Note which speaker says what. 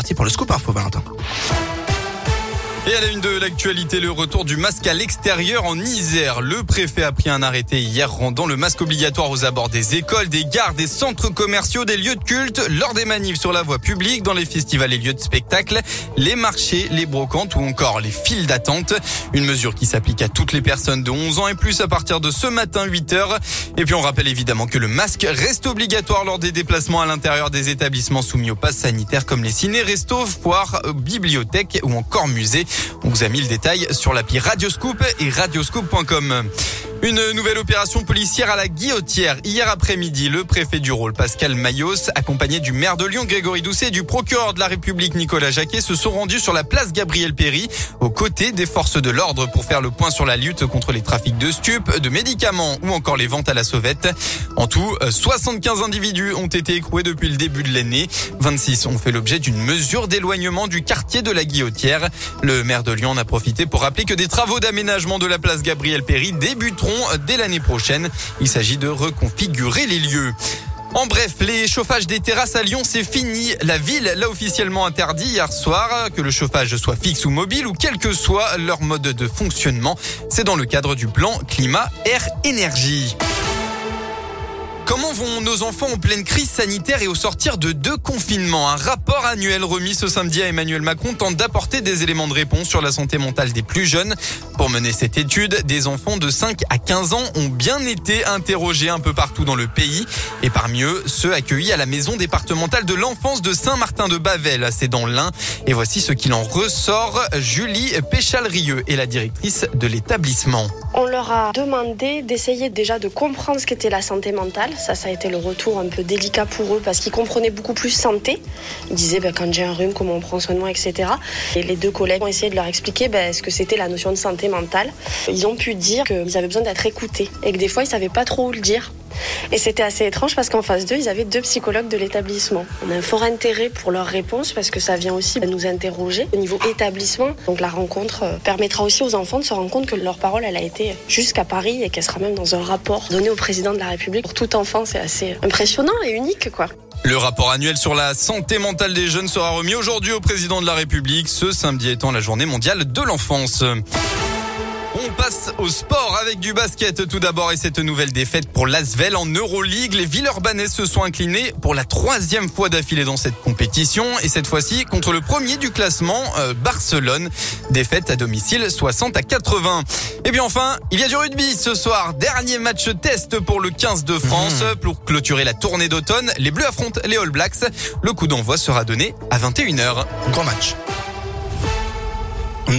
Speaker 1: parti pour le scoop info, Valentin.
Speaker 2: Et à la une de l'actualité, le retour du masque à l'extérieur en Isère. Le préfet a pris un arrêté hier rendant le masque obligatoire aux abords des écoles, des gares, des centres commerciaux, des lieux de culte, lors des manifs sur la voie publique, dans les festivals et lieux de spectacle, les marchés, les brocantes ou encore les files d'attente. Une mesure qui s'applique à toutes les personnes de 11 ans et plus à partir de ce matin 8 heures. Et puis on rappelle évidemment que le masque reste obligatoire lors des déplacements à l'intérieur des établissements soumis au pass sanitaire comme les ciné, restos, foires, bibliothèques ou encore musées. On vous a mis le détail sur l'appli Radioscoop et radioscoop.com. Une nouvelle opération policière à la Guillotière. Hier après-midi, le préfet du rôle, Pascal Mayos, accompagné du maire de Lyon, Grégory Doucet, et du procureur de la République, Nicolas Jacquet, se sont rendus sur la place Gabriel Péry, aux côtés des forces de l'ordre pour faire le point sur la lutte contre les trafics de stupes, de médicaments ou encore les ventes à la sauvette. En tout, 75 individus ont été écroués depuis le début de l'année. 26 ont fait l'objet d'une mesure d'éloignement du quartier de la Guillotière. Maire de Lyon en a profité pour rappeler que des travaux d'aménagement de la place Gabriel Péry débuteront dès l'année prochaine. Il s'agit de reconfigurer les lieux. En bref, les chauffages des terrasses à Lyon, c'est fini. La ville l'a officiellement interdit hier soir, que le chauffage soit fixe ou mobile ou quel que soit leur mode de fonctionnement. C'est dans le cadre du plan climat, air, énergie. Comment vont nos enfants en pleine crise sanitaire et au sortir de deux confinements? Un rapport annuel remis ce samedi à Emmanuel Macron tente d'apporter des éléments de réponse sur la santé mentale des plus jeunes. Pour mener cette étude, des enfants de 5 à 15 ans ont bien été interrogés un peu partout dans le pays. Et parmi eux, ceux accueillis à la maison départementale de l'enfance de Saint-Martin-de-Bavel, c'est dans l'Ain. Et voici ce qu'il en ressort. Julie Péchalrieux est la directrice de l'établissement.
Speaker 3: On leur a demandé d'essayer déjà de comprendre ce qu'était la santé mentale ça, ça a été le retour un peu délicat pour eux parce qu'ils comprenaient beaucoup plus santé. Ils disaient ben, quand j'ai un rhume, comment on prend soin de moi, etc. Et les deux collègues ont essayé de leur expliquer ben, ce que c'était la notion de santé mentale. Ils ont pu dire qu'ils avaient besoin d'être écoutés et que des fois ils savaient pas trop où le dire. Et c'était assez étrange parce qu'en face d'eux, ils avaient deux psychologues de l'établissement. On a un fort intérêt pour leurs réponses parce que ça vient aussi nous interroger au niveau établissement. Donc la rencontre euh, permettra aussi aux enfants de se rendre compte que leur parole, elle a été jusqu'à Paris et qu'elle sera même dans un rapport donné au président de la République. Pour tout enfant, c'est assez impressionnant et unique, quoi.
Speaker 2: Le rapport annuel sur la santé mentale des jeunes sera remis aujourd'hui au président de la République, ce samedi étant la journée mondiale de l'enfance. On passe au sport avec du basket tout d'abord et cette nouvelle défaite pour l'Asvel en Euroleague. Les Villeurbanais se sont inclinés pour la troisième fois d'affilée dans cette compétition et cette fois-ci contre le premier du classement, euh, Barcelone. Défaite à domicile 60 à 80. Et bien enfin, il y a du rugby ce soir. Dernier match test pour le 15 de France. Mmh. Pour clôturer la tournée d'automne, les Bleus affrontent les All Blacks. Le coup d'envoi sera donné à 21h.
Speaker 1: Grand match.